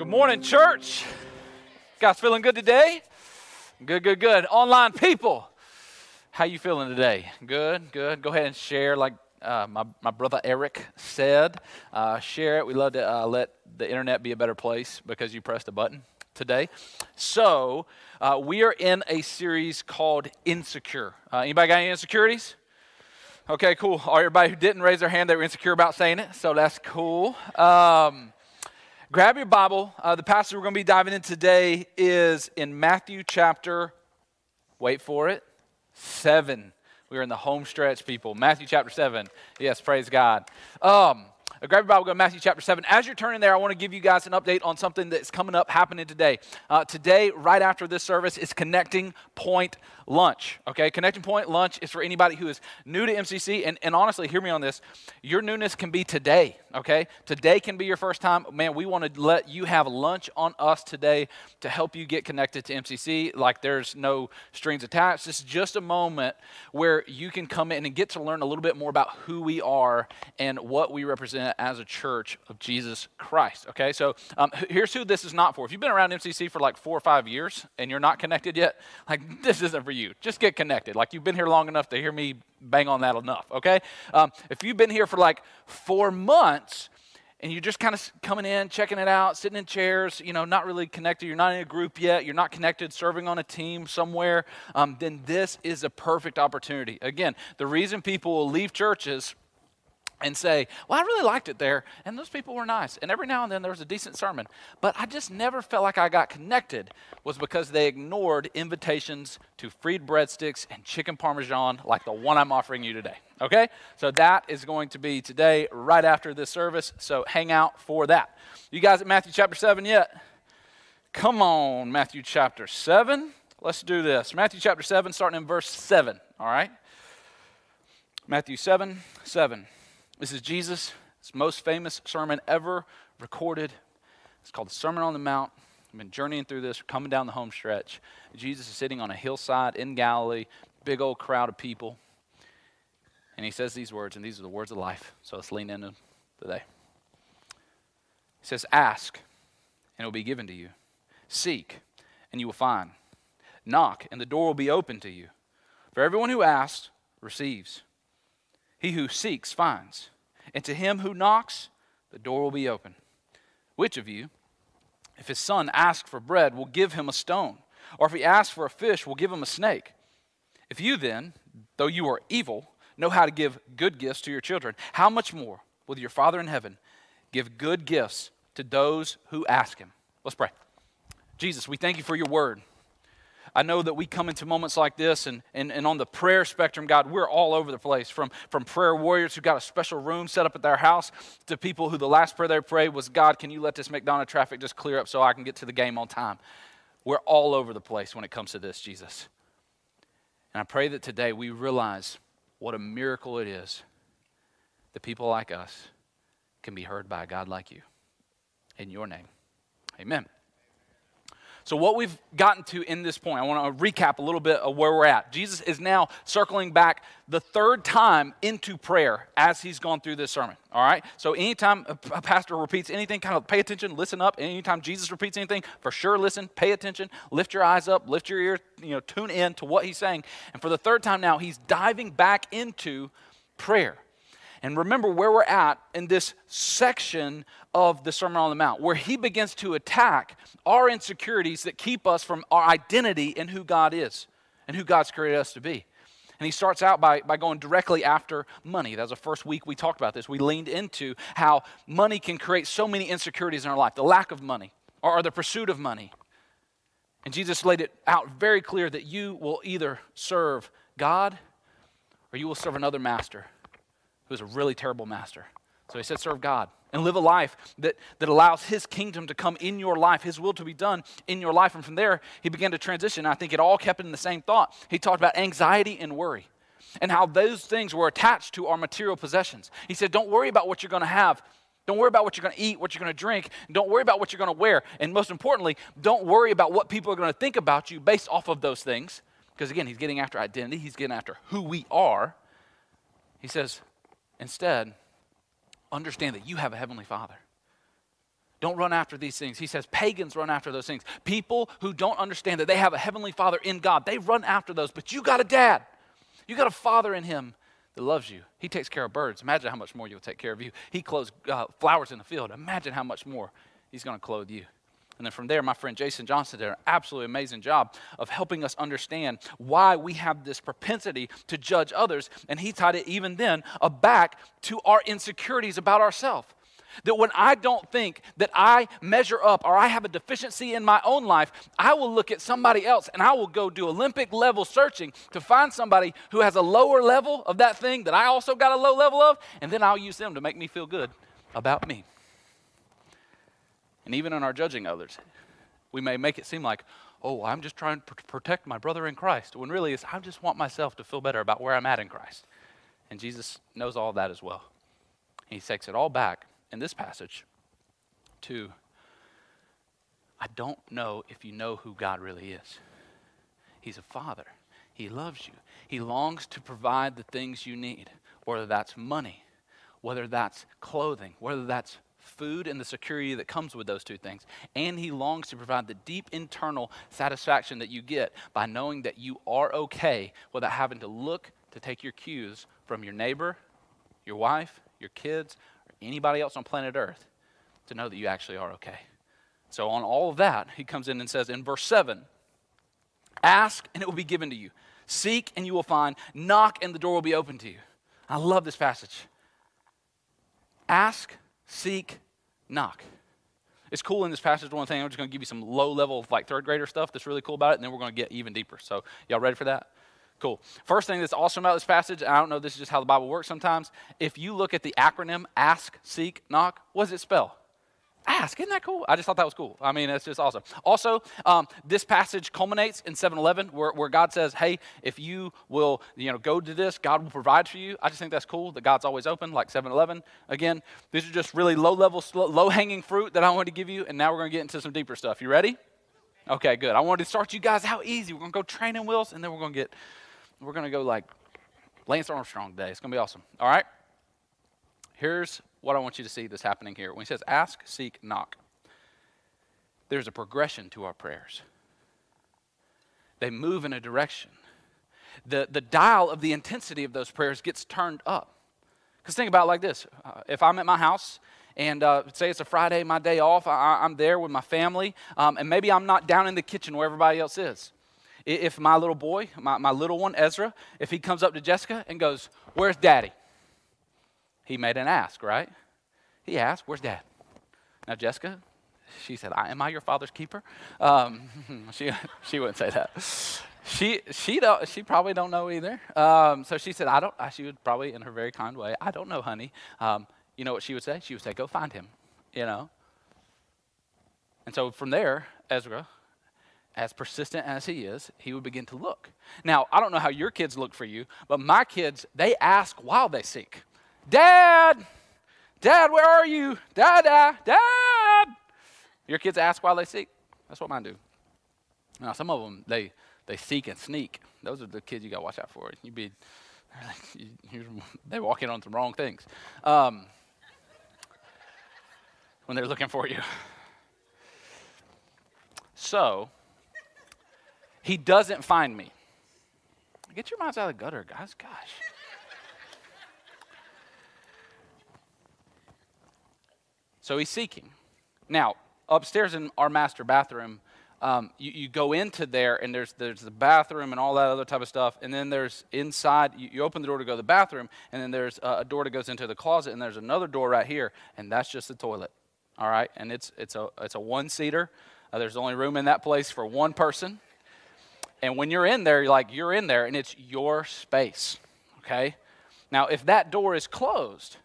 Good morning, church. Guys feeling good today? Good, good, good. Online people, how you feeling today? Good, good. Go ahead and share like uh, my, my brother Eric said. Uh, share it. We love to uh, let the internet be a better place because you pressed a button today. So uh, we are in a series called Insecure. Uh, anybody got any insecurities? Okay, cool. Everybody who didn't raise their hand, they were insecure about saying it, so that's cool. Um, grab your Bible. Uh, the passage we're going to be diving in today is in Matthew chapter, wait for it, 7. We're in the home stretch, people. Matthew chapter 7. Yes, praise God. Um, uh, grab your Bible, go to Matthew chapter 7. As you're turning there, I want to give you guys an update on something that's coming up, happening today. Uh, today, right after this service, is Connecting Point lunch. Okay, Connecting Point lunch is for anybody who is new to MCC. And, and honestly, hear me on this. Your newness can be today. Okay, today can be your first time. Man, we want to let you have lunch on us today to help you get connected to MCC. Like there's no strings attached. This is just a moment where you can come in and get to learn a little bit more about who we are and what we represent as a church of Jesus Christ. Okay, so um, here's who this is not for. If you've been around MCC for like four or five years and you're not connected yet, like this isn't for you you. Just get connected. Like you've been here long enough to hear me bang on that enough, okay? Um, if you've been here for like four months, and you're just kind of coming in, checking it out, sitting in chairs, you know, not really connected, you're not in a group yet, you're not connected, serving on a team somewhere, um, then this is a perfect opportunity. Again, the reason people will leave churches and say, Well, I really liked it there, and those people were nice. And every now and then there was a decent sermon. But I just never felt like I got connected, was because they ignored invitations to freed breadsticks and chicken parmesan like the one I'm offering you today. Okay? So that is going to be today, right after this service. So hang out for that. You guys at Matthew chapter 7 yet? Come on, Matthew chapter 7. Let's do this. Matthew chapter 7, starting in verse 7. All right? Matthew 7, 7. This is Jesus' most famous sermon ever recorded. It's called the Sermon on the Mount. I've been journeying through this, coming down the home stretch. Jesus is sitting on a hillside in Galilee, big old crowd of people. And he says these words, and these are the words of life. So let's lean into today. He says, Ask, and it will be given to you. Seek, and you will find. Knock, and the door will be open to you. For everyone who asks receives. He who seeks finds, and to him who knocks, the door will be open. Which of you, if his son asks for bread, will give him a stone? Or if he asks for a fish, will give him a snake? If you then, though you are evil, know how to give good gifts to your children, how much more will your Father in heaven give good gifts to those who ask him? Let's pray. Jesus, we thank you for your word. I know that we come into moments like this, and, and, and on the prayer spectrum, God, we're all over the place from, from prayer warriors who got a special room set up at their house to people who the last prayer they prayed was, God, can you let this McDonald's traffic just clear up so I can get to the game on time? We're all over the place when it comes to this, Jesus. And I pray that today we realize what a miracle it is that people like us can be heard by a God like you. In your name, amen. So, what we've gotten to in this point, I want to recap a little bit of where we're at. Jesus is now circling back the third time into prayer as he's gone through this sermon. All right? So, anytime a pastor repeats anything, kind of pay attention, listen up. Anytime Jesus repeats anything, for sure listen, pay attention, lift your eyes up, lift your ear, you know, tune in to what he's saying. And for the third time now, he's diving back into prayer. And remember where we're at in this section of the Sermon on the Mount, where he begins to attack our insecurities that keep us from our identity in who God is and who God's created us to be. And he starts out by, by going directly after money. That was the first week we talked about this. We leaned into how money can create so many insecurities in our life the lack of money or, or the pursuit of money. And Jesus laid it out very clear that you will either serve God or you will serve another master who is a really terrible master. So he said, serve God and live a life that, that allows his kingdom to come in your life, his will to be done in your life. And from there, he began to transition. I think it all kept in the same thought. He talked about anxiety and worry and how those things were attached to our material possessions. He said, Don't worry about what you're going to have. Don't worry about what you're going to eat, what you're going to drink. Don't worry about what you're going to wear. And most importantly, don't worry about what people are going to think about you based off of those things. Because again, he's getting after identity, he's getting after who we are. He says, instead, understand that you have a Heavenly Father. don't run after these things. He says pagans run after those things. People who don't understand that they have a heavenly father in God, they run after those. But you got a dad. You got a father in him that loves you. He takes care of birds. Imagine how much more you'll take care of you. He clothes uh, flowers in the field. Imagine how much more he's going to clothe you. And then from there, my friend Jason Johnson did an absolutely amazing job of helping us understand why we have this propensity to judge others. And he tied it even then back to our insecurities about ourselves. That when I don't think that I measure up or I have a deficiency in my own life, I will look at somebody else and I will go do Olympic level searching to find somebody who has a lower level of that thing that I also got a low level of, and then I'll use them to make me feel good about me. And even in our judging others, we may make it seem like, oh, I'm just trying to protect my brother in Christ, when really it's, I just want myself to feel better about where I'm at in Christ. And Jesus knows all that as well. He takes it all back in this passage to I don't know if you know who God really is. He's a father. He loves you. He longs to provide the things you need, whether that's money, whether that's clothing, whether that's food and the security that comes with those two things. And he longs to provide the deep internal satisfaction that you get by knowing that you are okay without having to look to take your cues from your neighbor, your wife, your kids, or anybody else on planet Earth to know that you actually are okay. So, on all of that, he comes in and says in verse 7 Ask and it will be given to you, seek and you will find, knock and the door will be open to you. I love this passage. Ask, seek, knock. It's cool in this passage. One thing, I'm just going to give you some low level, like third grader stuff that's really cool about it, and then we're going to get even deeper. So, y'all ready for that? Cool. First thing that's awesome about this passage, I don't know, this is just how the Bible works sometimes. If you look at the acronym ask, seek, knock, what does it spell? Ask. Isn't that cool? I just thought that was cool. I mean, it's just awesome. Also, um, this passage culminates in 7 Eleven, where, where God says, Hey, if you will you know, go to this, God will provide for you. I just think that's cool that God's always open, like 7 Eleven. Again, these are just really low level, low hanging fruit that I wanted to give you. And now we're going to get into some deeper stuff. You ready? Okay, good. I wanted to start you guys out easy. We're going to go training wheels, and then we're going to get we're going to go like Lance Armstrong today. It's going to be awesome. All right? Here's what I want you to see that's happening here. When he says ask, seek, knock, there's a progression to our prayers. They move in a direction. The, the dial of the intensity of those prayers gets turned up. Because think about it like this uh, if I'm at my house and uh, say it's a Friday, my day off, I, am there with my family, um, and maybe I'm not down in the kitchen where everybody else is. If my little boy, my, my little one, Ezra, if he comes up to Jessica and goes, Where's daddy? He made an ask, right? He asked, Where's dad? Now, Jessica, she said, Am I your father's keeper? Um, she, she wouldn't say that. She, she, don't, she probably don't know either. Um, so she said, I don't, she would probably, in her very kind way, I don't know, honey. Um, you know what she would say? She would say, Go find him, you know? And so from there, Ezra as persistent as he is, he would begin to look. Now, I don't know how your kids look for you, but my kids, they ask while they seek. Dad, Dad, where are you? Dad, Dad, Dad. Your kids ask while they seek. That's what mine do. Now, some of them, they, they seek and sneak. Those are the kids you got to watch out for. You be, they walk in on some wrong things um, when they're looking for you. So, he doesn't find me. Get your minds out of the gutter, guys. Gosh. So he's seeking. Now, upstairs in our master bathroom, um, you, you, go into there and there's, there's the bathroom and all that other type of stuff. And then there's inside, you, you open the door to go to the bathroom, and then there's a, a door that goes into the closet, and there's another door right here, and that's just the toilet. All right? And it's, it's a, it's a one seater. Uh, there's only room in that place for one person. And when you're in there, you're like, you're in there and it's your space. Okay? Now, if that door is closed,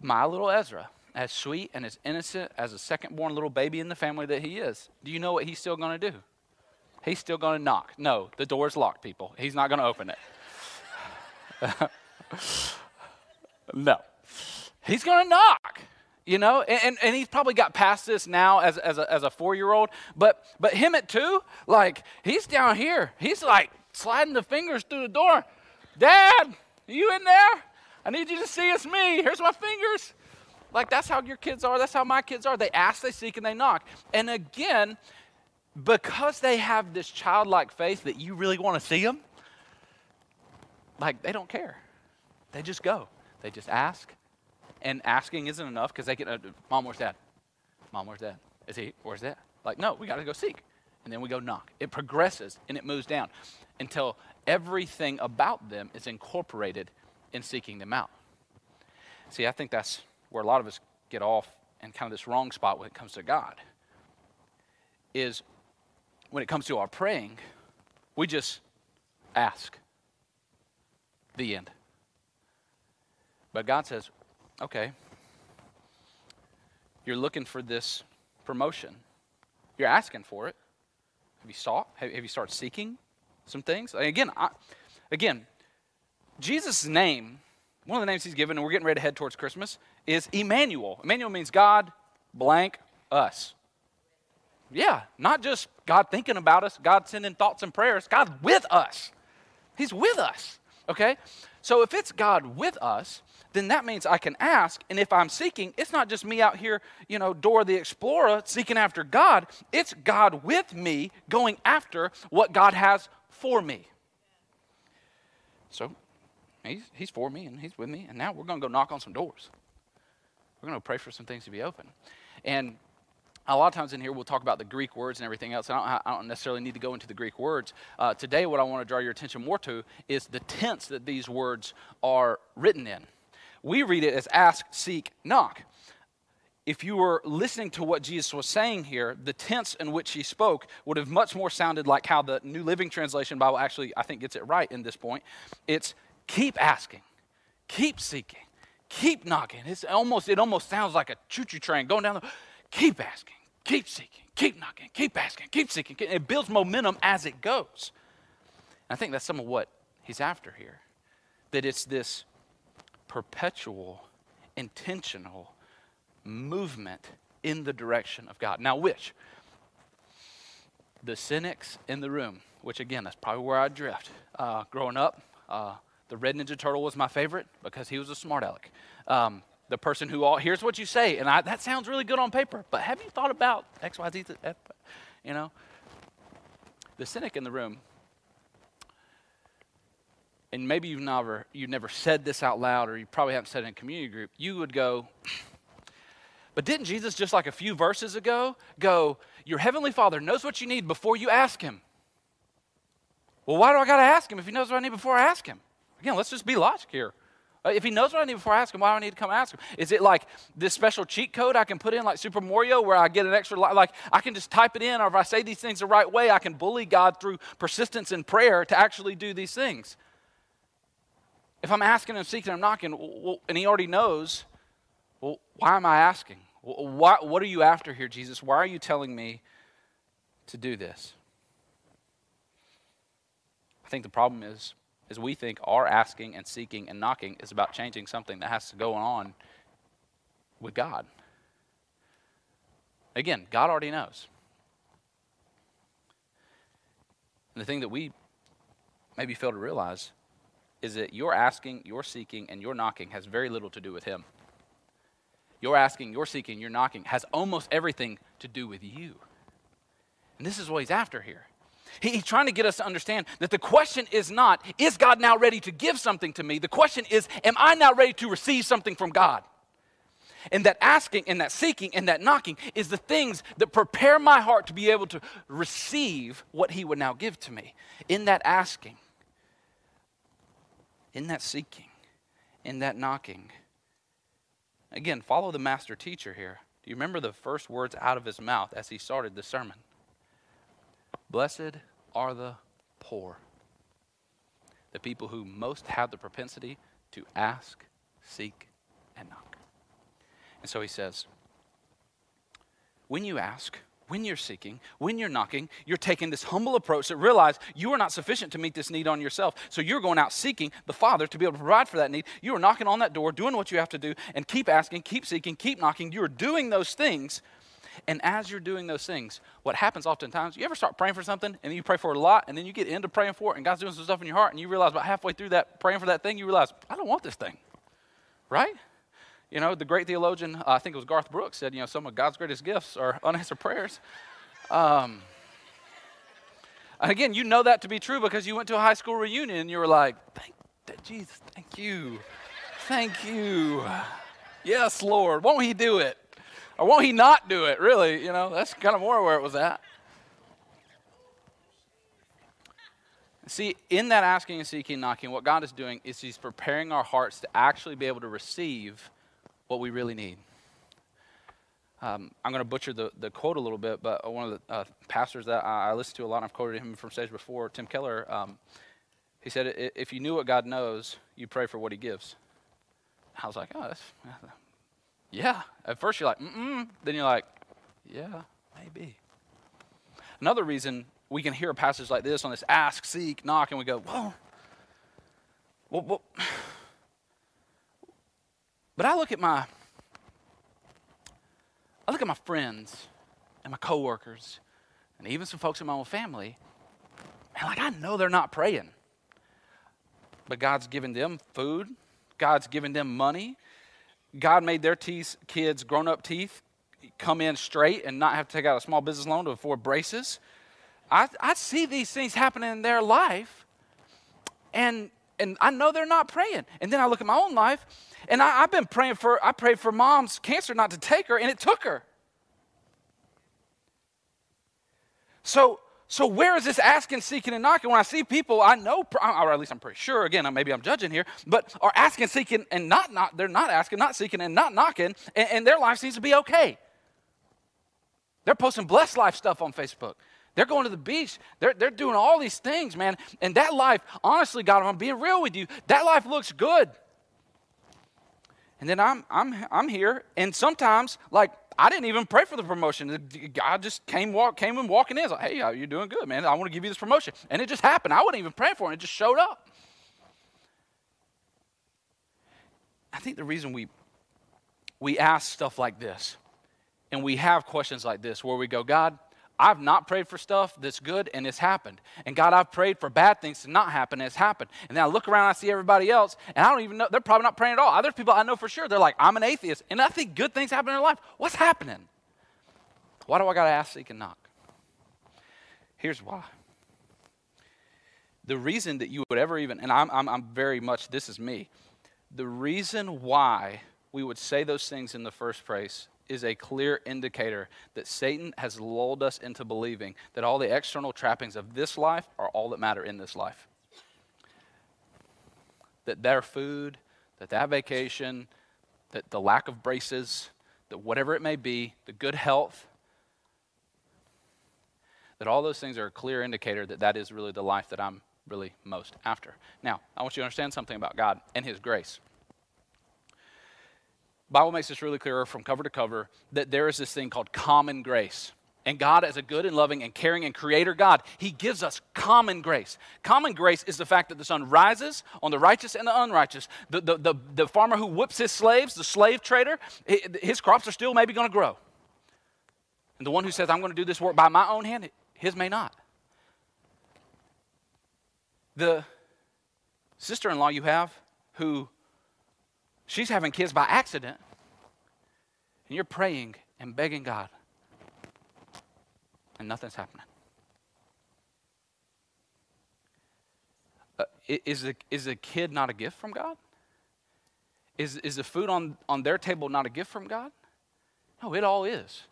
my little Ezra, as sweet and as innocent as a second born little baby in the family that he is, do you know what he's still going to do? He's still going to knock. No, the door's locked, people. He's not going to open it. no. He's going to knock you know and, and he's probably got past this now as, as a, as a four-year-old but but him at two like he's down here he's like sliding the fingers through the door dad you in there i need you to see it's me here's my fingers Like that's how your kids are. That's how my kids are. They ask, they seek, and they knock. And again, because they have this childlike faith that you really want to see them, like they don't care. They just go. They just ask. And asking isn't enough because they get, uh, Mom, where's dad? Mom, where's dad? Is he, where's dad? Like, no, we got to go seek. And then we go knock. It progresses and it moves down until everything about them is incorporated in seeking them out. See, I think that's where a lot of us get off in kind of this wrong spot when it comes to God. Is when it comes to our praying, we just ask. The end. But God says, okay, you're looking for this promotion. You're asking for it. Have you sought? Have, you started seeking some things? Again, I, again, Jesus' name, one of the names he's given, and we're getting ready to head towards Christmas, is Emmanuel. Emmanuel means God blank us. Yeah, not just God thinking about us, God sending thoughts and prayers, God with us. He's with us. Okay? So if it's God with us, then that means I can ask. And if I'm seeking, it's not just me out here, you know, Dora the Explorer seeking after God. It's God with me going after what God has for me. So he's, he's for me and he's with me. And now we're going to go knock on some doors. We're going to pray for some things to be open. And a lot of times in here we'll talk about the Greek words and everything else. I don't, I don't necessarily need to go into the Greek words. Uh, today, what I want to draw your attention more to is the tense that these words are written in. We read it as ask, seek, knock. If you were listening to what Jesus was saying here, the tense in which he spoke would have much more sounded like how the New Living Translation Bible actually, I think, gets it right in this point. It's keep asking, keep seeking, keep knocking. It's almost, it almost sounds like a choo-choo train going down the, keep asking keep seeking, keep knocking, keep asking, keep seeking. It builds momentum as it goes. And I think that's some of what he's after here. That it's this perpetual, intentional movement in the direction of God. Now, which? The cynics in the room, which again, that's probably where I drift. Uh, growing up, uh, the Red Ninja Turtle was my favorite because he was a smart aleck. Um, the person who all here's what you say and I, that sounds really good on paper but have you thought about X, Y, Z? you know the cynic in the room and maybe you've never you've never said this out loud or you probably haven't said it in a community group you would go but didn't jesus just like a few verses ago go your heavenly father knows what you need before you ask him well why do i got to ask him if he knows what i need before i ask him again let's just be logic here uh, if he knows what I need before I ask him, why do I need to come ask him? Is it like this special cheat code I can put in, like Super Mario, where I get an extra, like I can just type it in, or if I say these things the right way, I can bully God through persistence in prayer to actually do these things? If I'm asking and seeking and knocking, well, and he already knows, well, why am I asking? Why, what are you after here, Jesus? Why are you telling me to do this? I think the problem is is we think our asking and seeking and knocking is about changing something that has to go on with God. Again, God already knows. And the thing that we maybe fail to realize is that your asking, your seeking, and your knocking has very little to do with Him. Your asking, your seeking, your knocking has almost everything to do with you. And this is what He's after here. He, he's trying to get us to understand that the question is not, is God now ready to give something to me? The question is, am I now ready to receive something from God? And that asking and that seeking and that knocking is the things that prepare my heart to be able to receive what He would now give to me. In that asking, in that seeking, in that knocking. Again, follow the master teacher here. Do you remember the first words out of his mouth as he started the sermon? Blessed are the poor, the people who most have the propensity to ask, seek, and knock. And so he says, when you ask, when you're seeking, when you're knocking, you're taking this humble approach that realize you are not sufficient to meet this need on yourself. So you're going out seeking the Father to be able to provide for that need. You are knocking on that door, doing what you have to do, and keep asking, keep seeking, keep knocking. You are doing those things and as you're doing those things, what happens oftentimes, you ever start praying for something and then you pray for a lot and then you get into praying for it and God's doing some stuff in your heart and you realize about halfway through that praying for that thing, you realize, I don't want this thing. Right? You know, the great theologian, uh, I think it was Garth Brooks, said, you know, some of God's greatest gifts are unanswered prayers. Um, again, you know that to be true because you went to a high school reunion and you were like, thank Jesus, thank you. Thank you. Yes, Lord. Won't He do it? Or won't He not do it? Really, you know, that's kind of more where it was at. See, in that asking and seeking, and knocking, what God is doing is He's preparing our hearts to actually be able to receive what we really need. Um, I'm going to butcher the, the quote a little bit, but one of the uh, pastors that I, I listen to a lot, I've quoted him from stage before, Tim Keller, um, he said, If you knew what God knows, you pray for what He gives. I was like, Oh, that's, yeah. At first you're like, mm Then you're like, yeah, maybe. Another reason we can hear a passage like this on this ask, seek, knock, and we go, whoa. Well, well. But I look at my I look at my friends and my coworkers and even some folks in my own family, and like I know they're not praying. But God's given them food, God's given them money. God made their teeth, kids grown up teeth come in straight and not have to take out a small business loan to afford braces. I, I see these things happening in their life, and and I know they're not praying. And then I look at my own life, and I, have been praying for I prayed for mom's cancer not to take her, and it took her. So so where is this asking, seeking, and knocking? When I see people, I know, or at least I'm pretty sure. Again, uh, maybe I'm judging here, but are asking, seeking, and not not they're not asking, not seeking, and not knocking, and, and their life seems to be okay. They're posting blessed life stuff on Facebook. They're going to the beach. They're, they're doing all these things, man. And that life, honestly, God, I'm being real with you, that life looks good. And then I'm, I'm, I'm here, and sometimes, like, I didn't even pray for the promotion. God just came, walk, came and walking in. It's like, hey, you're doing good, man. I want to give you this promotion. And it just happened. I wasn't even praying for it. It just showed up. I think the reason we, we ask stuff like this and we have questions like this where we go, God, I've not prayed for stuff that's good and it's happened. And God, I've prayed for bad things to not happen and it's happened. And then I look around, I see everybody else, and I don't even know, they're probably not praying at all. Other people I know for sure, they're like, I'm an atheist, and I think good things happen in their life. What's happening? Why do I got to ask, seek, and knock? Here's why. The reason that you would ever even, and I'm, I'm, I'm very much, this is me, the reason why we would say those things in the first place is a clear indicator that Satan has lulled us into believing that all the external trappings of this life are all that matter in this life. That their food, that that vacation, that the lack of braces, that whatever it may be, the good health, that all those things are a clear indicator that that is really the life that I'm really most after. Now, I want you to understand something about God and His grace. Bible makes this really clear from cover to cover that there is this thing called common grace. And God, as a good and loving and caring and creator God, He gives us common grace. Common grace is the fact that the sun rises on the righteous and the unrighteous. The, the, the, the farmer who whips his slaves, the slave trader, his crops are still maybe going to grow. And the one who says, I'm going to do this work by my own hand, his may not. The sister in law you have who She's having kids by accident. And you're praying and begging God. And nothing's happening. Uh, is, the, is the kid not a gift from God? Is, is the food on, on their table not a gift from God? No, it all is.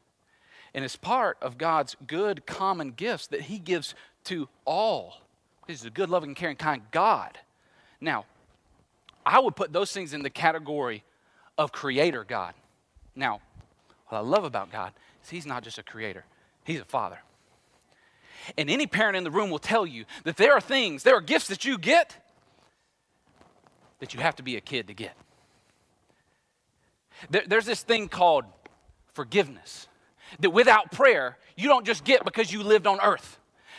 And it's part of God's good common gifts that He gives to all. He's a good, loving, caring, kind God. Now, I would put those things in the category of creator God. Now, what I love about God is He's not just a creator, He's a father. And any parent in the room will tell you that there are things, there are gifts that you get that you have to be a kid to get. There, there's this thing called forgiveness that without prayer, you don't just get because you lived on earth.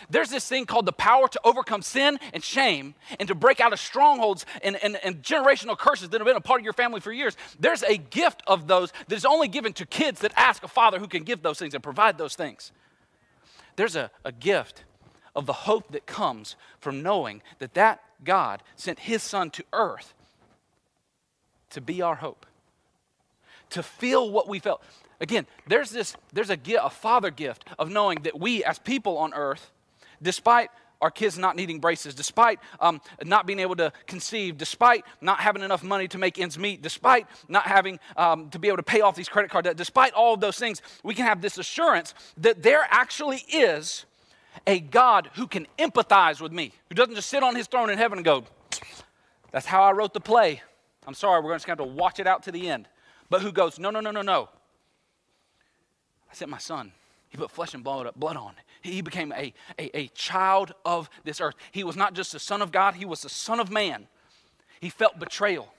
There's this thing called the power to overcome sin and shame and to break out of strongholds and, and, and generational curses that have been a part of your family for years. There's a gift of those that is only given to kids that ask a father who can give those things and provide those things. There's a, a gift of the hope that comes from knowing that that God sent his son to earth to be our hope, to feel what we felt. Again, there's this, there's a, gift, a father gift of knowing that we as people on earth, despite our kids not needing braces, despite um, not being able to conceive, despite not having enough money to make ends meet, despite not having um, to be able to pay off these credit card debt, despite all of those things, we can have this assurance that there actually is a God who can empathize with me, who doesn't just sit on his throne in heaven and go, that's how I wrote the play. I'm sorry, we're going to have to watch it out to the end. But who goes, no, no, no, no, no. I sent my son. He put flesh and blood, blood on. He became a, a, a child of this earth. He was not just the son of God, he was the son of man. He felt betrayal.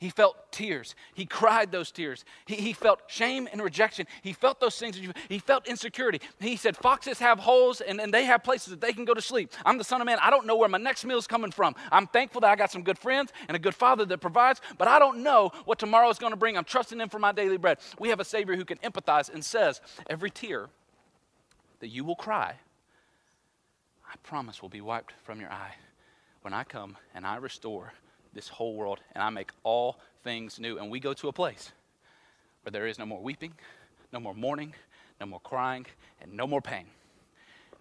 He felt tears. He cried those tears. He, he felt shame and rejection. He felt those things. He felt insecurity. He said, Foxes have holes and, and they have places that they can go to sleep. I'm the son of man. I don't know where my next meal is coming from. I'm thankful that I got some good friends and a good father that provides, but I don't know what tomorrow is going to bring. I'm trusting him for my daily bread. We have a Savior who can empathize and says, Every tear that you will cry, I promise will be wiped from your eye when I come and I restore this whole world and I make all things new. And we go to a place where there is no more weeping, no more mourning, no more crying, and no more pain.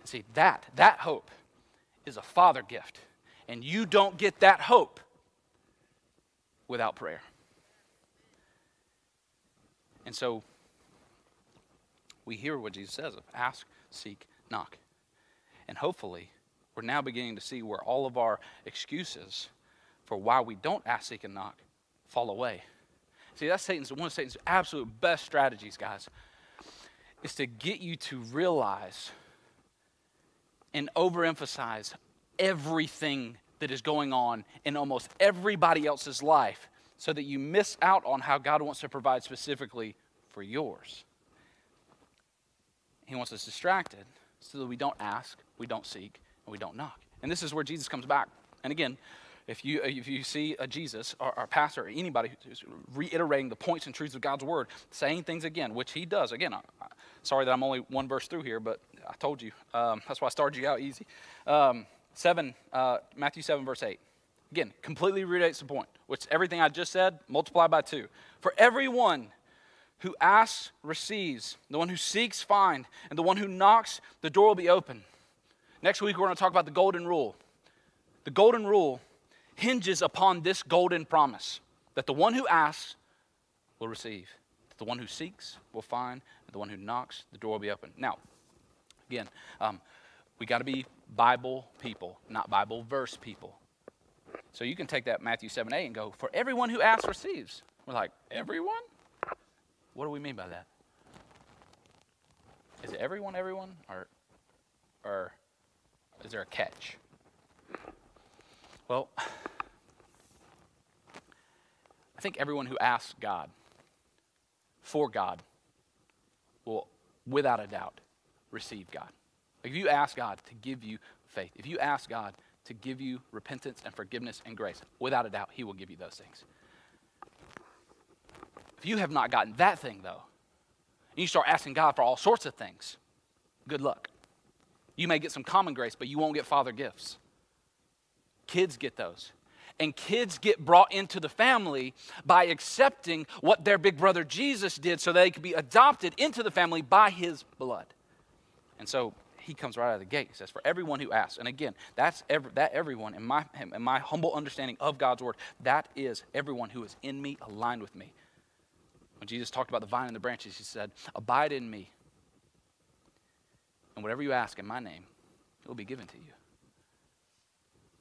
And see, that, that hope is a father gift. And you don't get that hope without prayer. And so we hear what Jesus says of ask, seek, knock. And hopefully, we're now beginning to see where all of our excuses for why we don't ask, seek, and knock fall away. See, that's Satan's one of Satan's absolute best strategies, guys, is to get you to realize and overemphasize everything that is going on in almost everybody else's life so that you miss out on how God wants to provide specifically for yours. He wants us distracted so that we don't ask, we don't seek, and we don't knock. And this is where Jesus comes back. And again, if you, if you see a Jesus or, a pastor or anybody who's reiterating the points and truths of God's word, saying things again, which he does. Again, I, I, sorry that I'm only one verse through here, but I told you. Um, that's why I started you out easy. Um, 7, uh, Matthew 7, verse 8. Again, completely reiterates the point, which everything I just said, multiply by two. For everyone who asks receives, the one who seeks finds, and the one who knocks, the door will be open. Next week, we're going to talk about the golden rule. The golden rule hinges upon this golden promise that the one who asks will receive, that the one who seeks will find, and the one who knocks, the door will be open. Now, again, um, we got to be Bible people, not Bible verse people. So you can take that Matthew 7 8 and go, For everyone who asks receives. We're like, Everyone? What do we mean by that? Is it everyone, everyone? Or, or is there a catch? Well, I think everyone who asks God for God will, without a doubt, receive God. If you ask God to give you faith, if you ask God to give you repentance and forgiveness and grace, without a doubt, He will give you those things. If you have not gotten that thing, though, and you start asking God for all sorts of things, good luck. You may get some common grace, but you won't get Father gifts. Kids get those. And kids get brought into the family by accepting what their big brother Jesus did so they could be adopted into the family by his blood. And so he comes right out of the gate. He says, For everyone who asks. And again, that's every, that everyone, in my, in my humble understanding of God's word, that is everyone who is in me, aligned with me. When Jesus talked about the vine and the branches, he said, Abide in me. And whatever you ask in my name, it will be given to you.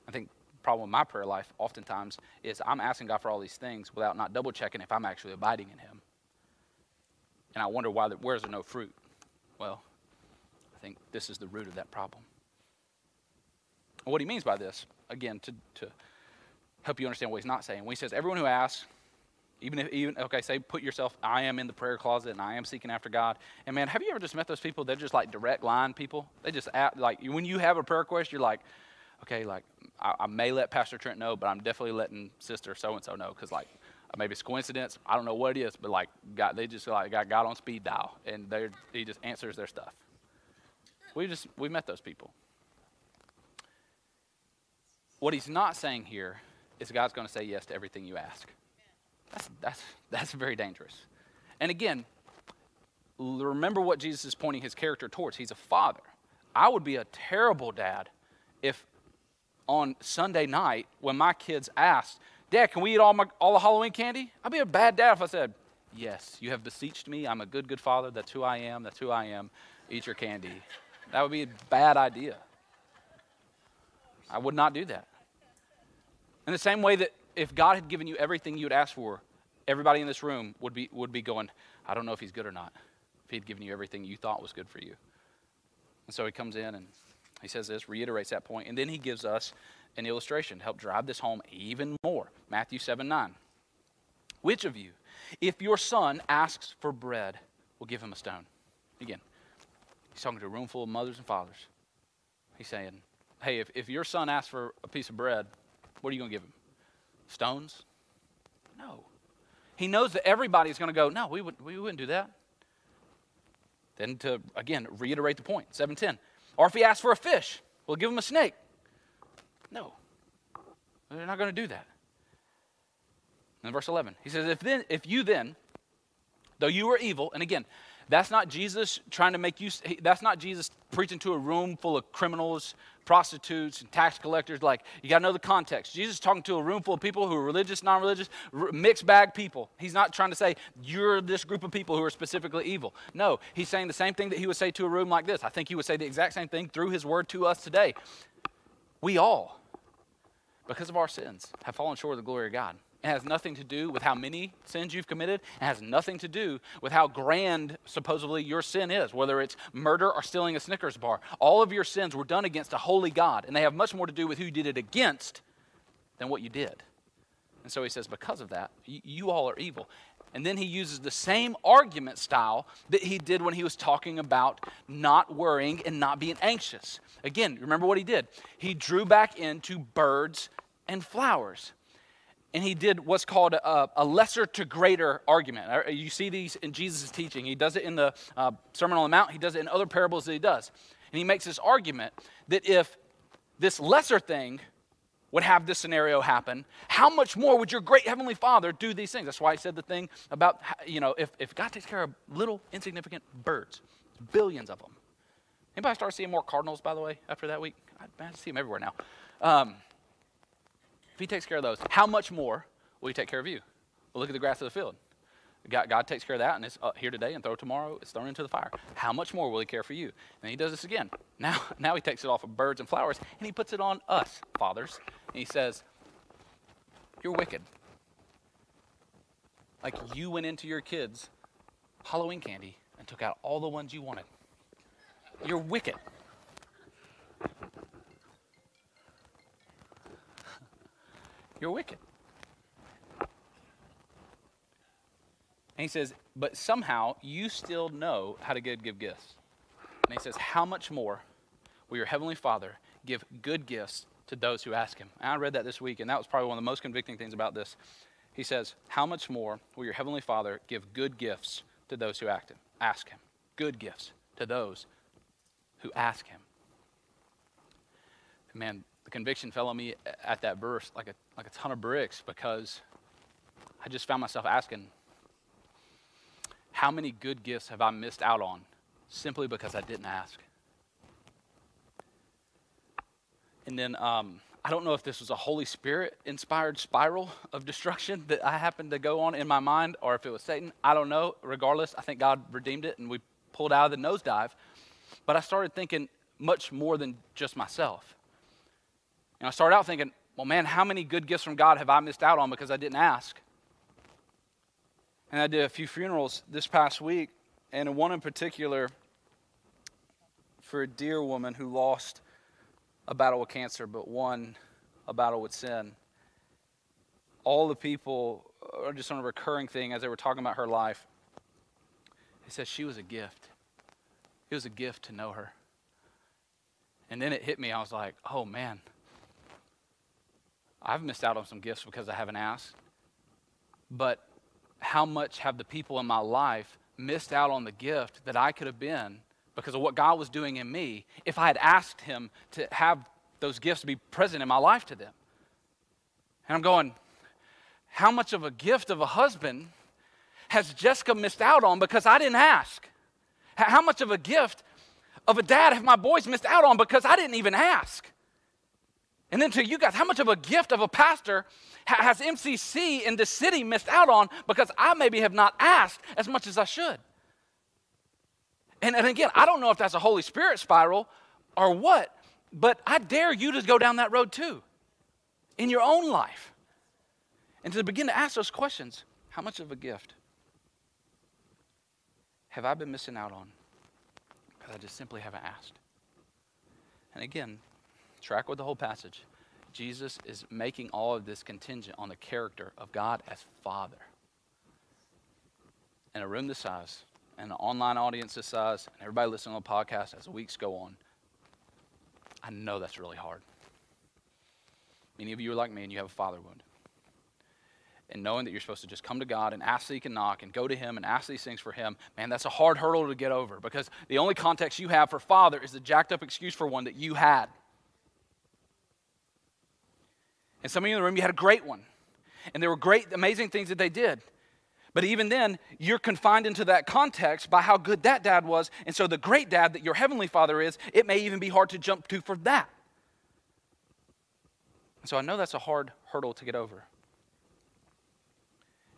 I think problem with my prayer life oftentimes is I'm asking God for all these things without not double checking if I'm actually abiding in Him. And I wonder why, there, where's there no fruit? Well, I think this is the root of that problem. And what he means by this, again, to, to help you understand what he's not saying, when he says, everyone who asks, even if, even, okay, say, put yourself, I am in the prayer closet and I am seeking after God. And man, have you ever just met those people? They're just like direct line people. They just act like, when you have a prayer request, you're like, okay, like I, I, may let Pastor Trent know, but I'm definitely letting Sister so and so know because like maybe it's coincidence. I don't know what it is, but like God, they just like got God on speed dial, and they he just answers their stuff. We just we met those people. What he's not saying here is God's going to say yes to everything you ask. That's that's that's very dangerous. And again, remember what Jesus is pointing his character towards. He's a father. I would be a terrible dad if on Sunday night, when my kids asked, Dad, can we eat all, my, all the Halloween candy? I'd be a bad dad if I said, Yes, you have beseeched me. I'm a good, good father. That's who I am. That's who I am. Eat your candy. That would be a bad idea. I would not do that. In the same way that if God had given you everything you would ask for, everybody in this room would be, would be going, I don't know if he's good or not, if he'd given you everything you thought was good for you. And so he comes in and he says this, reiterates that point, and then he gives us an illustration to help drive this home even more. Matthew 7 9. Which of you, if your son asks for bread, will give him a stone? Again, he's talking to a room full of mothers and fathers. He's saying, hey, if, if your son asks for a piece of bread, what are you going to give him? Stones? No. He knows that everybody's going to go, no, we, would, we wouldn't do that. Then to, again, reiterate the point, 710. Or if he asks for a fish, we'll give him a snake. No. They're not going to do that. In verse 11, he says, if, then, if you then, though you are evil, and again, that's not Jesus trying to make you, that's not Jesus preaching to a room full of criminals, prostitutes, and tax collectors. Like, you got to know the context. Jesus talking to a room full of people who are religious, non religious, mixed bag people. He's not trying to say, you're this group of people who are specifically evil. No, he's saying the same thing that he would say to a room like this. I think he would say the exact same thing through his word to us today. We all, because of our sins, have fallen short of the glory of God. It has nothing to do with how many sins you've committed. It has nothing to do with how grand supposedly your sin is, whether it's murder or stealing a Snickers bar. All of your sins were done against a holy God, and they have much more to do with who you did it against than what you did. And so he says, because of that, you all are evil. And then he uses the same argument style that he did when he was talking about not worrying and not being anxious. Again, remember what he did? He drew back into birds and flowers and he did what's called a, a, lesser to greater argument. Uh, you see these in Jesus' teaching. He does it in the uh, Sermon on the Mount, he does it in other parables that he does. And he makes this argument that if this lesser thing would have this scenario happen, how much more would your great heavenly Father do these things? That's why I said the thing about, you know, if, if God takes care of little insignificant birds, billions of them. Anybody start seeing more cardinals, by the way, after that week? I, I see them everywhere now. Um, he takes care of those, how much more will he take care of you? Well, look at the grass of the field. God, God takes care of that, and it's uh, here today and throw tomorrow. It's thrown into the fire. How much more will He care for you? And He does this again. Now, now He takes it off of birds and flowers, and He puts it on us, fathers. And He says, "You're wicked. Like you went into your kids' Halloween candy and took out all the ones you wanted. You're wicked." You're wicked. And he says, But somehow you still know how to good give gifts. And he says, How much more will your heavenly Father give good gifts to those who ask him? And I read that this week, and that was probably one of the most convicting things about this. He says, How much more will your heavenly Father give good gifts to those who ask him? Ask him. Good gifts to those who ask him. Man, the conviction fell on me at that verse like a, like a ton of bricks because I just found myself asking, how many good gifts have I missed out on simply because I didn't ask? And then um, I don't know if this was a Holy Spirit inspired spiral of destruction that I happened to go on in my mind or if it was Satan. I don't know. Regardless, I think God redeemed it and we pulled out of the nosedive. But I started thinking much more than just myself. And I started out thinking, well, man, how many good gifts from God have I missed out on because I didn't ask? And I did a few funerals this past week, and one in particular for a dear woman who lost a battle with cancer, but won a battle with sin. All the people are just on a recurring thing as they were talking about her life. He said she was a gift. It was a gift to know her. And then it hit me. I was like, oh man, I've missed out on some gifts because I haven't asked. But how much have the people in my life missed out on the gift that I could have been because of what God was doing in me if I had asked Him to have those gifts be present in my life to them? And I'm going, how much of a gift of a husband has Jessica missed out on because I didn't ask? How much of a gift of a dad have my boys missed out on because I didn't even ask? And then to you guys, how much of a gift of a pastor has MCC in the city missed out on because I maybe have not asked as much as I should? And, and again, I don't know if that's a Holy Spirit spiral or what, but I dare you to go down that road too in your own life and to begin to ask those questions how much of a gift have I been missing out on because I just simply haven't asked? And again, track with the whole passage. Jesus is making all of this contingent on the character of God as Father. In a room this size, and an online audience this size, and everybody listening on the podcast as the weeks go on, I know that's really hard. Many of you are like me and you have a father wound. And knowing that you're supposed to just come to God and ask, that seek, and knock and go to Him and ask these things for Him, man, that's a hard hurdle to get over because the only context you have for father is the jacked up excuse for one that you had. And some of you in the room, you had a great one. And there were great, amazing things that they did. But even then, you're confined into that context by how good that dad was. And so, the great dad that your heavenly father is, it may even be hard to jump to for that. And so, I know that's a hard hurdle to get over.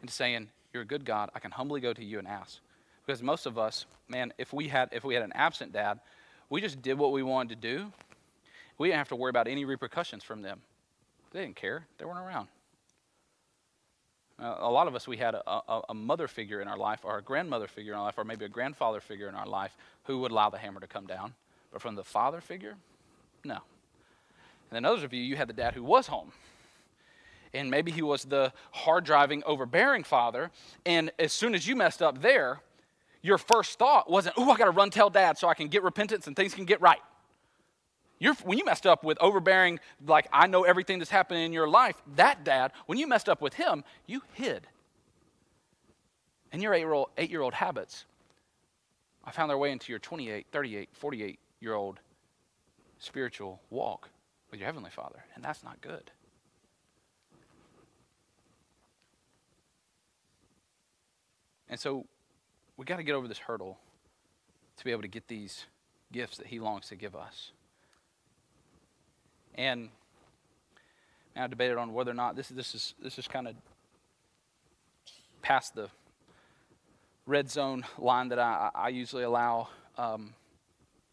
And saying, You're a good God, I can humbly go to you and ask. Because most of us, man, if we had, if we had an absent dad, we just did what we wanted to do. We didn't have to worry about any repercussions from them. They didn't care, they weren't around. Uh, a lot of us, we had a, a, a, mother figure in our life, or a grandmother figure in our life, or maybe a grandfather figure in our life who would allow the hammer to come down. But from the father figure, no. And then others of you, you had the dad who was home. And maybe he was the hard driving, overbearing father. And as soon as you messed up there, your first thought wasn't, oh, I got to run tell dad so I can get repentance and things can get right. You're, when you messed up with overbearing, like, I know everything that's happening in your life, that dad, when you messed up with him, you hid. And your eight-year-old, eight-year-old habits, I found their way into your 28, 38, 48 year old spiritual walk with your Heavenly Father. And that's not good. And so we got to get over this hurdle to be able to get these gifts that He longs to give us. And now I debated on whether or not this, this is this is kind of past the red zone line that I, I usually allow um,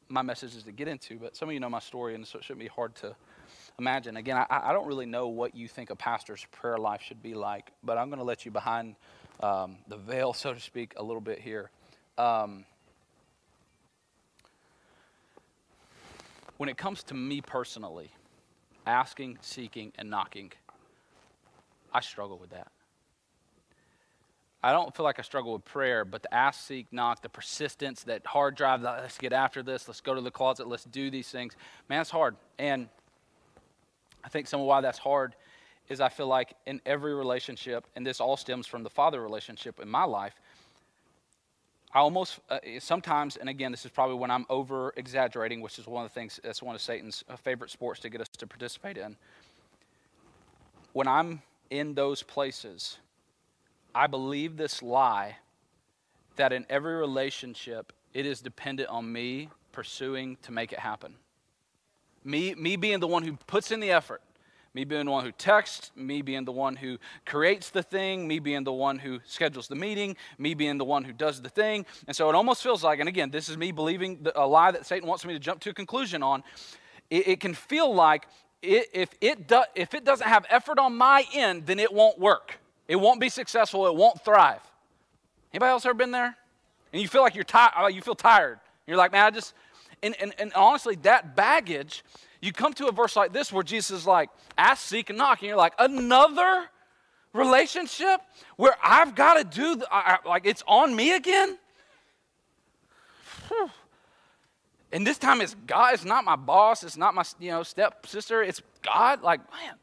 my messages to get into. But some of you know my story, and so it shouldn't be hard to imagine. Again, I, I don't really know what you think a pastor's prayer life should be like, but I'm going to let you behind um, the veil, so to speak, a little bit here. Um, when it comes to me personally, asking, seeking, and knocking. I struggle with that. I don't feel like I struggle with prayer, but the ask, seek, knock, the persistence, that hard drive, let's get after this, let's go to the closet, let's do these things, man, it's hard. And I think some of why that's hard is I feel like in every relationship, and this all stems from the father relationship in my life, I almost uh, sometimes, and again, this is probably when I'm over exaggerating, which is one of the things that's one of Satan's uh, favorite sports to get us to participate in. When I'm in those places, I believe this lie that in every relationship, it is dependent on me pursuing to make it happen. Me, me being the one who puts in the effort, me being the one who texts, me being the one who creates the thing, me being the one who schedules the meeting, me being the one who does the thing. And so it almost feels like, and again, this is me believing a lie that Satan wants me to jump to a conclusion on. It, it can feel like it, if, it do, if it doesn't have effort on my end, then it won't work. It won't be successful. It won't thrive. Anybody else ever been there? And you feel like you're tired. Uh, you feel tired. You're like, man, I just. And, and, and honestly, that baggage you come to a verse like this where Jesus is like, ask, seek, and knock. And you're like, another relationship where I've got to do, the, I, like, it's on me again? Whew. And this time it's God, it's not my boss, it's not my you know stepsister, it's God. Like, man,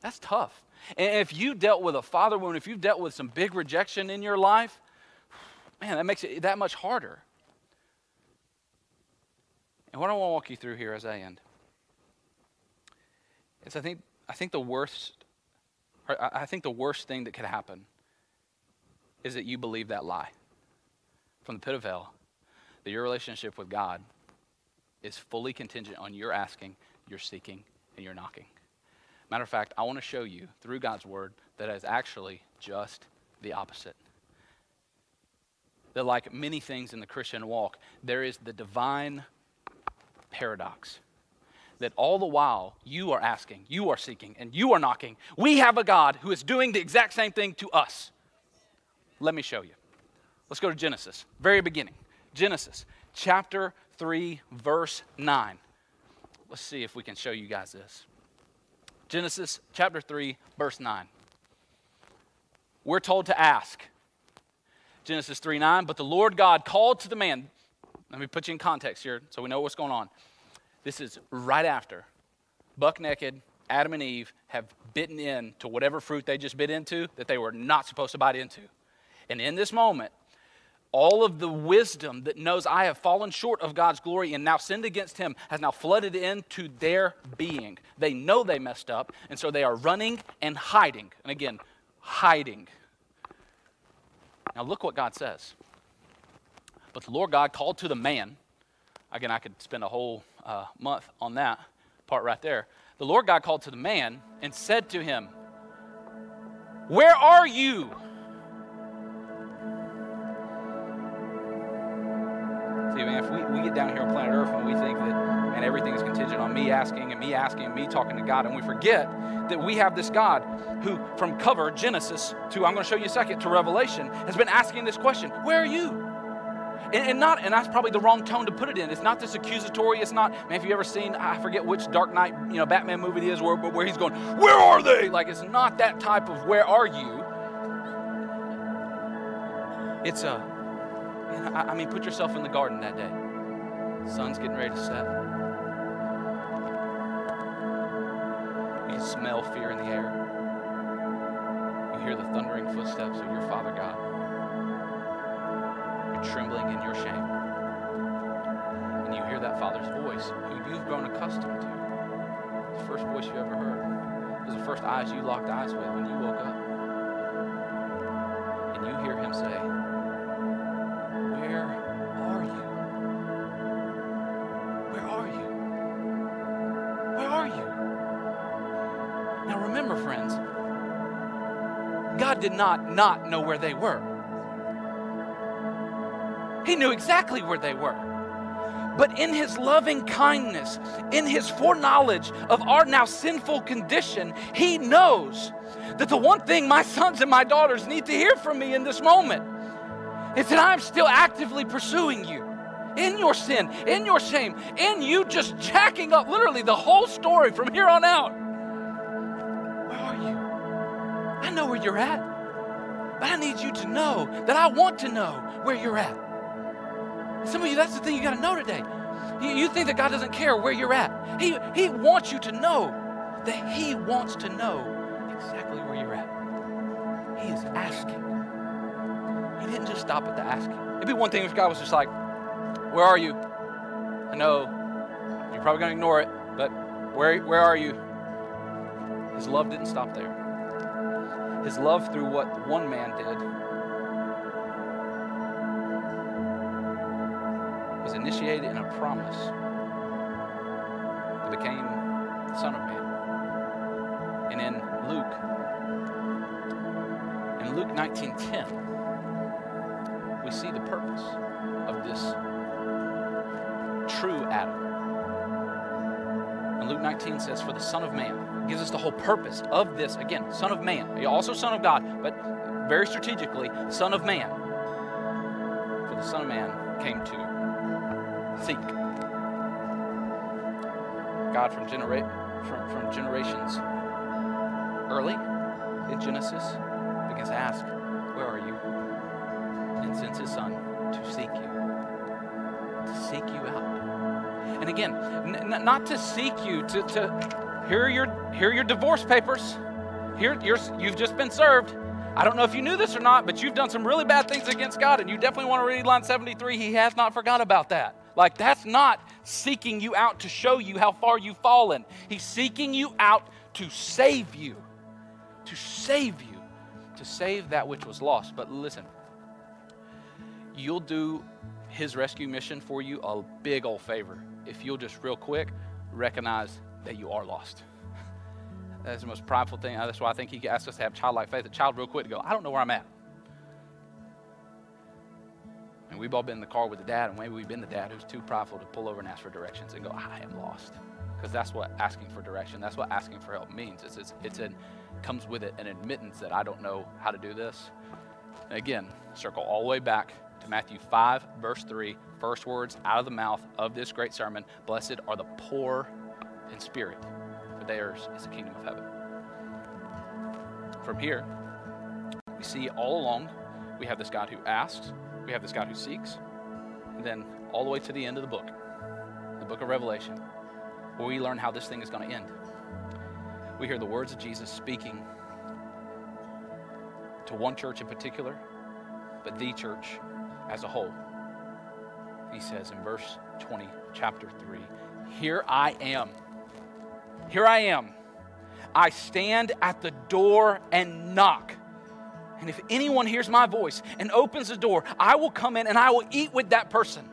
that's tough. And if you dealt with a father wound, if you've dealt with some big rejection in your life, man, that makes it that much harder. And what I want to walk you through here as I end is I think, I think the worst, I think the worst thing that could happen is that you believe that lie from the pit of hell that your relationship with God is fully contingent on your asking, your seeking, and your knocking. Matter of fact, I want to show you through God's word that is actually just the opposite. That, like many things in the Christian walk, there is the divine paradox. That all the while you are asking, you are seeking, and you are knocking, we have a God who is doing the exact same thing to us. Let me show you. Let's go to Genesis, very beginning. Genesis chapter 3, verse 9. Let's see if we can show you guys this. Genesis chapter 3, verse 9. We're told to ask. Genesis 3 9, but the Lord God called to the man. Let me put you in context here so we know what's going on. This is right after buck naked, Adam and Eve have bitten into whatever fruit they just bit into that they were not supposed to bite into. And in this moment, all of the wisdom that knows I have fallen short of God's glory and now sinned against Him has now flooded into their being. They know they messed up, and so they are running and hiding. And again, hiding. Now, look what God says. But the Lord God called to the man. Again, I could spend a whole uh, month on that part right there. The Lord God called to the man and said to him, Where are you? See, man, if we, we get down here on planet Earth and we think that, man, everything is contingent on me asking and me asking and me talking to God, and we forget that we have this God who, from cover, Genesis to, I'm going to show you a second, to Revelation, has been asking this question Where are you? And, and, not, and that's probably the wrong tone to put it in. It's not this accusatory. It's not, man, if you've ever seen, I forget which Dark Knight, you know, Batman movie it is where, where he's going, Where are they? Like, it's not that type of where are you. It's a, and I, I mean, put yourself in the garden that day. Sun's getting ready to set. You smell fear in the air. You hear the thundering footsteps of your Father God. Trembling in your shame. And you hear that Father's voice, who you've grown accustomed to. The first voice you ever heard. It was the first eyes you locked eyes with when you woke up. And you hear him say, Where are you? Where are you? Where are you? Now remember, friends, God did not not know where they were. Knew exactly where they were. But in his loving kindness, in his foreknowledge of our now sinful condition, he knows that the one thing my sons and my daughters need to hear from me in this moment is that I'm still actively pursuing you in your sin, in your shame, in you just jacking up literally the whole story from here on out. Where are you? I know where you're at. But I need you to know that I want to know where you're at. Some of you, that's the thing you got to know today. You, think that God doesn't care where you're at. He, he wants you to know that He wants to know exactly where you're at. He is asking. He didn't just stop at the asking. It'd be one thing if God was just like, Where are you? I know you're probably going to ignore it, but where, where are you? His love didn't stop there. His love through what one man did was initiated in a promise that became the Son of Man. And in Luke, in Luke 19:10, we see the purpose of this true Adam. And Luke 19 says, For the Son of Man gives us the whole purpose of this. Again, Son of Man, also Son of God, but very strategically, Son of Man. For the Son of Man came to seek. God from, genera- from, from generations early in Genesis begins to ask, Where are you? And sends his Son to seek you, to seek you out. And again, n- not to seek you, to, to here are your, here your divorce papers. Here, you're, you've just been served. I don't know if you knew this or not, but you've done some really bad things against God, and you definitely want to read line 73. He has not forgot about that. Like, that's not seeking you out to show you how far you've fallen. He's seeking you out to save you. To save you. to save that which was lost. But listen, you'll do his rescue mission for you a big old favor if you'll just real quick recognize that you are lost. That's the most prideful thing. That's why I think he asks us to have childlike faith. A child, real quick, to go, I don't know where I'm at. And we've all been in the car with the dad, and maybe we've been the dad who's too prideful to pull over and ask for directions and go, I am lost. Because that's what asking for direction, that's what asking for help means. It's, it's, it's an, comes with it an admittance that I don't know how to do this. And again, circle all the way back to Matthew 5, verse 3, first words out of the mouth of this great sermon Blessed are the poor in spirit, for theirs is the kingdom of heaven. From here, we see all along we have this God who asks, we have this God who seeks, and then all the way to the end of the book, the book of Revelation, where we learn how this thing is going to end. We hear the words of Jesus speaking to one church in particular, but the church as a whole. He says in verse 20, chapter 3 Here I am. Here I am. I stand at the door and knock. And if anyone hears my voice and opens the door, I will come in and I will eat with that person.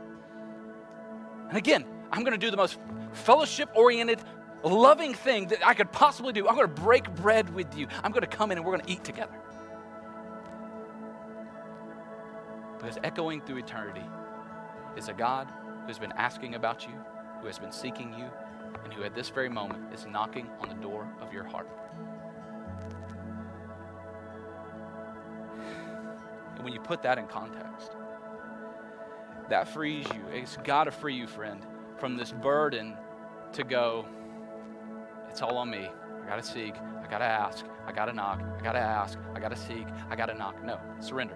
And again, I'm going to do the most fellowship oriented, loving thing that I could possibly do. I'm going to break bread with you. I'm going to come in and we're going to eat together. Because echoing through eternity is a God who's been asking about you, who has been seeking you, and who at this very moment is knocking on the door of your heart. And when you put that in context, that frees you. It's got to free you, friend, from this burden to go, it's all on me. I got to seek. I got to ask. I got to knock. I got to ask. I got to seek. I got to knock. No, surrender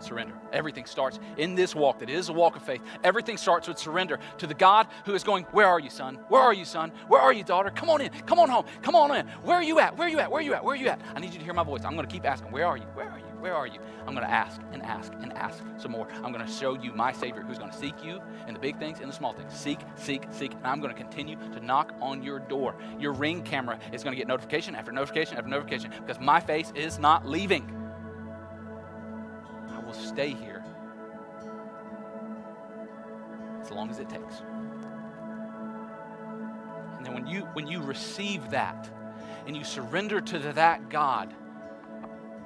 surrender. Everything starts in this walk that is a walk of faith. Everything starts with surrender to the God who is going, Where are you, son? Where are you, son? Where are you, daughter? Come on in. Come on home. Come on in. Where are you at? Where are you at? Where are you at? Where are you at? I need you to hear my voice. I'm going to keep asking, Where are you? Where are you? Where are you? I'm going to ask and ask and ask some more. I'm going to show you my Savior who's going to seek you in the big things and the small things. Seek, seek, seek. And I'm going to continue to knock on your door. Your ring camera is going to get notification after notification after notification because my face is not leaving. I will stay here as long as it takes. And then when you when you receive that and you surrender to that God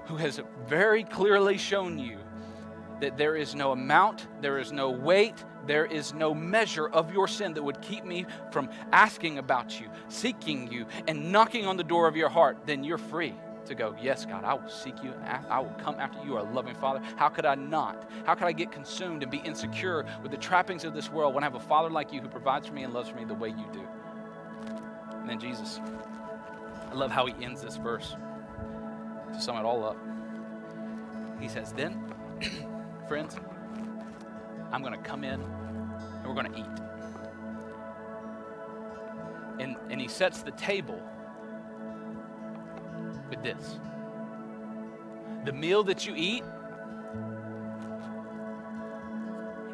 who has very clearly shown you that there is no amount, there is no weight, there is no measure of your sin that would keep me from asking about you, seeking you, and knocking on the door of your heart, then you're free to go, Yes, God, I will seek you and I will come after you. A loving Father. How could I not? How could I get consumed and be insecure with the trappings of this world when I have a Father like you who provides for me and loves for me the way you do? And then Jesus, I love how he ends this verse to sum it all up. He says, Then, friends, I'm going to come in and we're going to eat. And, and he sets the table with this the meal that you eat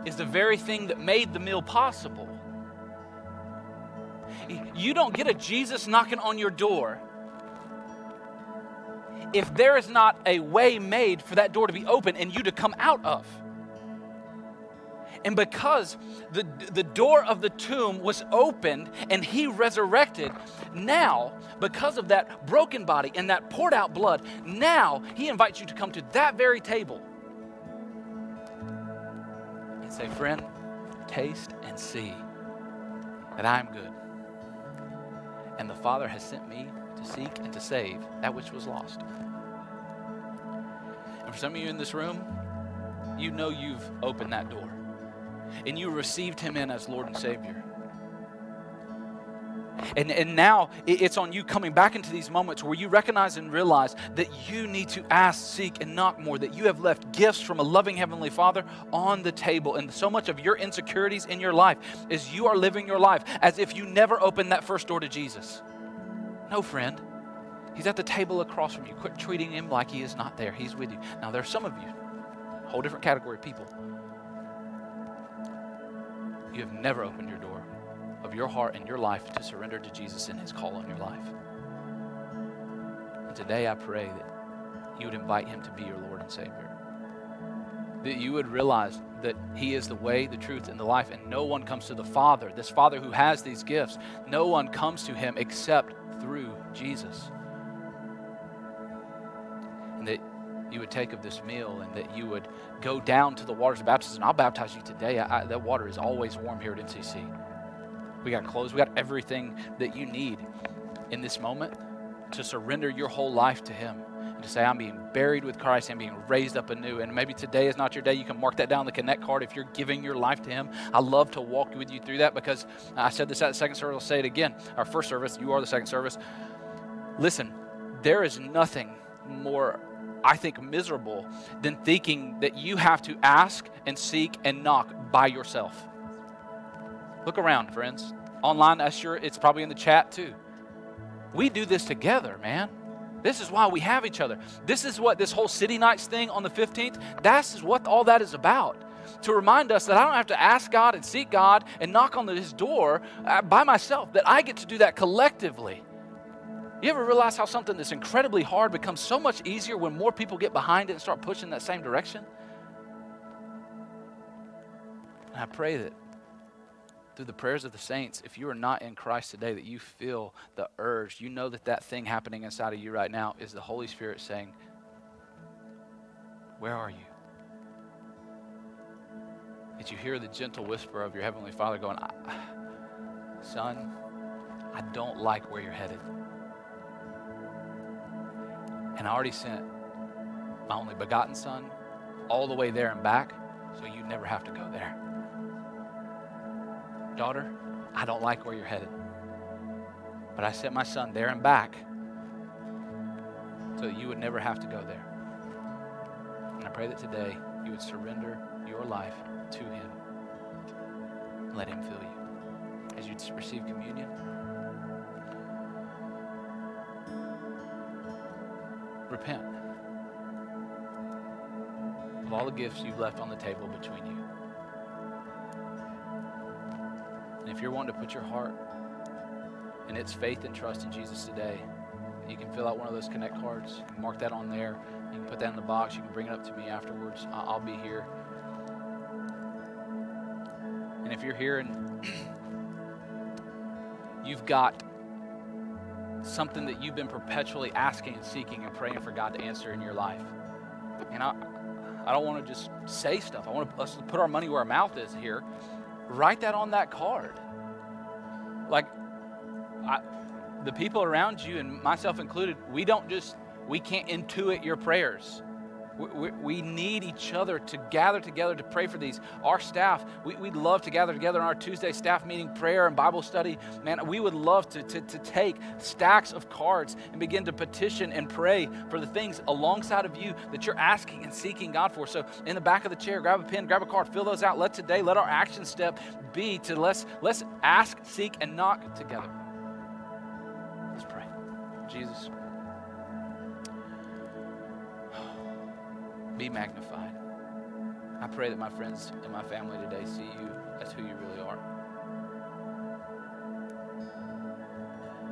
is the very thing that made the meal possible. You don't get a Jesus knocking on your door if there is not a way made for that door to be open and you to come out of. And because the, the door of the tomb was opened and he resurrected, now, because of that broken body and that poured out blood, now he invites you to come to that very table and say, Friend, taste and see that I am good. And the Father has sent me seek and to save that which was lost. And for some of you in this room, you know you've opened that door and you received him in as Lord and Savior. And, and now it's on you coming back into these moments where you recognize and realize that you need to ask, seek, and knock more, that you have left gifts from a loving Heavenly Father on the table. And so much of your insecurities in your life is you are living your life as if you never opened that first door to Jesus. No, friend. He's at the table across from you. Quit treating him like he is not there. He's with you. Now, there are some of you, a whole different category of people, you have never opened your door of your heart and your life to surrender to Jesus and his call on your life. And today I pray that you would invite him to be your Lord and Savior. That you would realize that he is the way, the truth, and the life, and no one comes to the Father, this Father who has these gifts, no one comes to him except through Jesus. And that you would take of this meal and that you would go down to the waters of baptism. and I'll baptize you today. I, I, that water is always warm here at MCC. We got clothes, we got everything that you need in this moment to surrender your whole life to Him to say, I'm being buried with Christ, I'm being raised up anew. And maybe today is not your day. You can mark that down on the Connect card if you're giving your life to Him. I love to walk with you through that because I said this at the second service, I'll say it again. Our first service, you are the second service. Listen, there is nothing more I think, miserable than thinking that you have to ask and seek and knock by yourself. Look around, friends. Online, I'm sure it's probably in the chat too. We do this together, man. This is why we have each other. This is what this whole city nights thing on the 15th, that's what all that is about. To remind us that I don't have to ask God and seek God and knock on his door uh, by myself, that I get to do that collectively. You ever realize how something that's incredibly hard becomes so much easier when more people get behind it and start pushing that same direction? And I pray that through the prayers of the saints, if you are not in Christ today, that you feel the urge, you know that that thing happening inside of you right now is the Holy Spirit saying, Where are you? That you hear the gentle whisper of your Heavenly Father going, Son, I don't like where you're headed. And I already sent my only begotten Son all the way there and back, so you never have to go there daughter, I don't like where you're headed. But I sent my son there and back so that you would never have to go there. And I pray that today you would surrender your life to him. Let him fill you. As you receive communion, repent of all the gifts you've left on the table between you. If you're wanting to put your heart and its faith and trust in Jesus today, you can fill out one of those connect cards. Mark that on there. You can put that in the box. You can bring it up to me afterwards. I'll be here. And if you're here and you've got something that you've been perpetually asking and seeking and praying for God to answer in your life, and I, I don't want to just say stuff. I want us to put our money where our mouth is here. Write that on that card. I, the people around you, and myself included, we don't just, we can't intuit your prayers. We, we, we, need each other to gather together to pray for these. Our staff, we, would love to gather together in our Tuesday staff meeting, prayer and Bible study. Man, we would love to, to, to take stacks of cards and begin to petition and pray for the things alongside of you that you're asking and seeking God for. So, in the back of the chair, grab a pen, grab a card, fill those out. Let today, let our action step be to let's, let's ask, seek, and knock together. Jesus. be magnified. I pray that my friends and my family today see you as who you really are.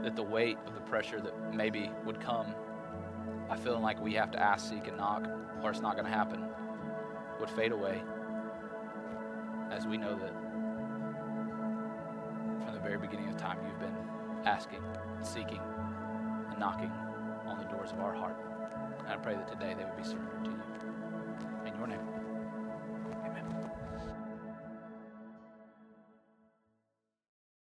That the weight of the pressure that maybe would come by feeling like we have to ask, seek, and knock, or it's not going to happen, would fade away as we know that from the very beginning of time you've been asking, seeking, knocking on the doors of our heart. And I pray that today they would be surrendered to you In your name.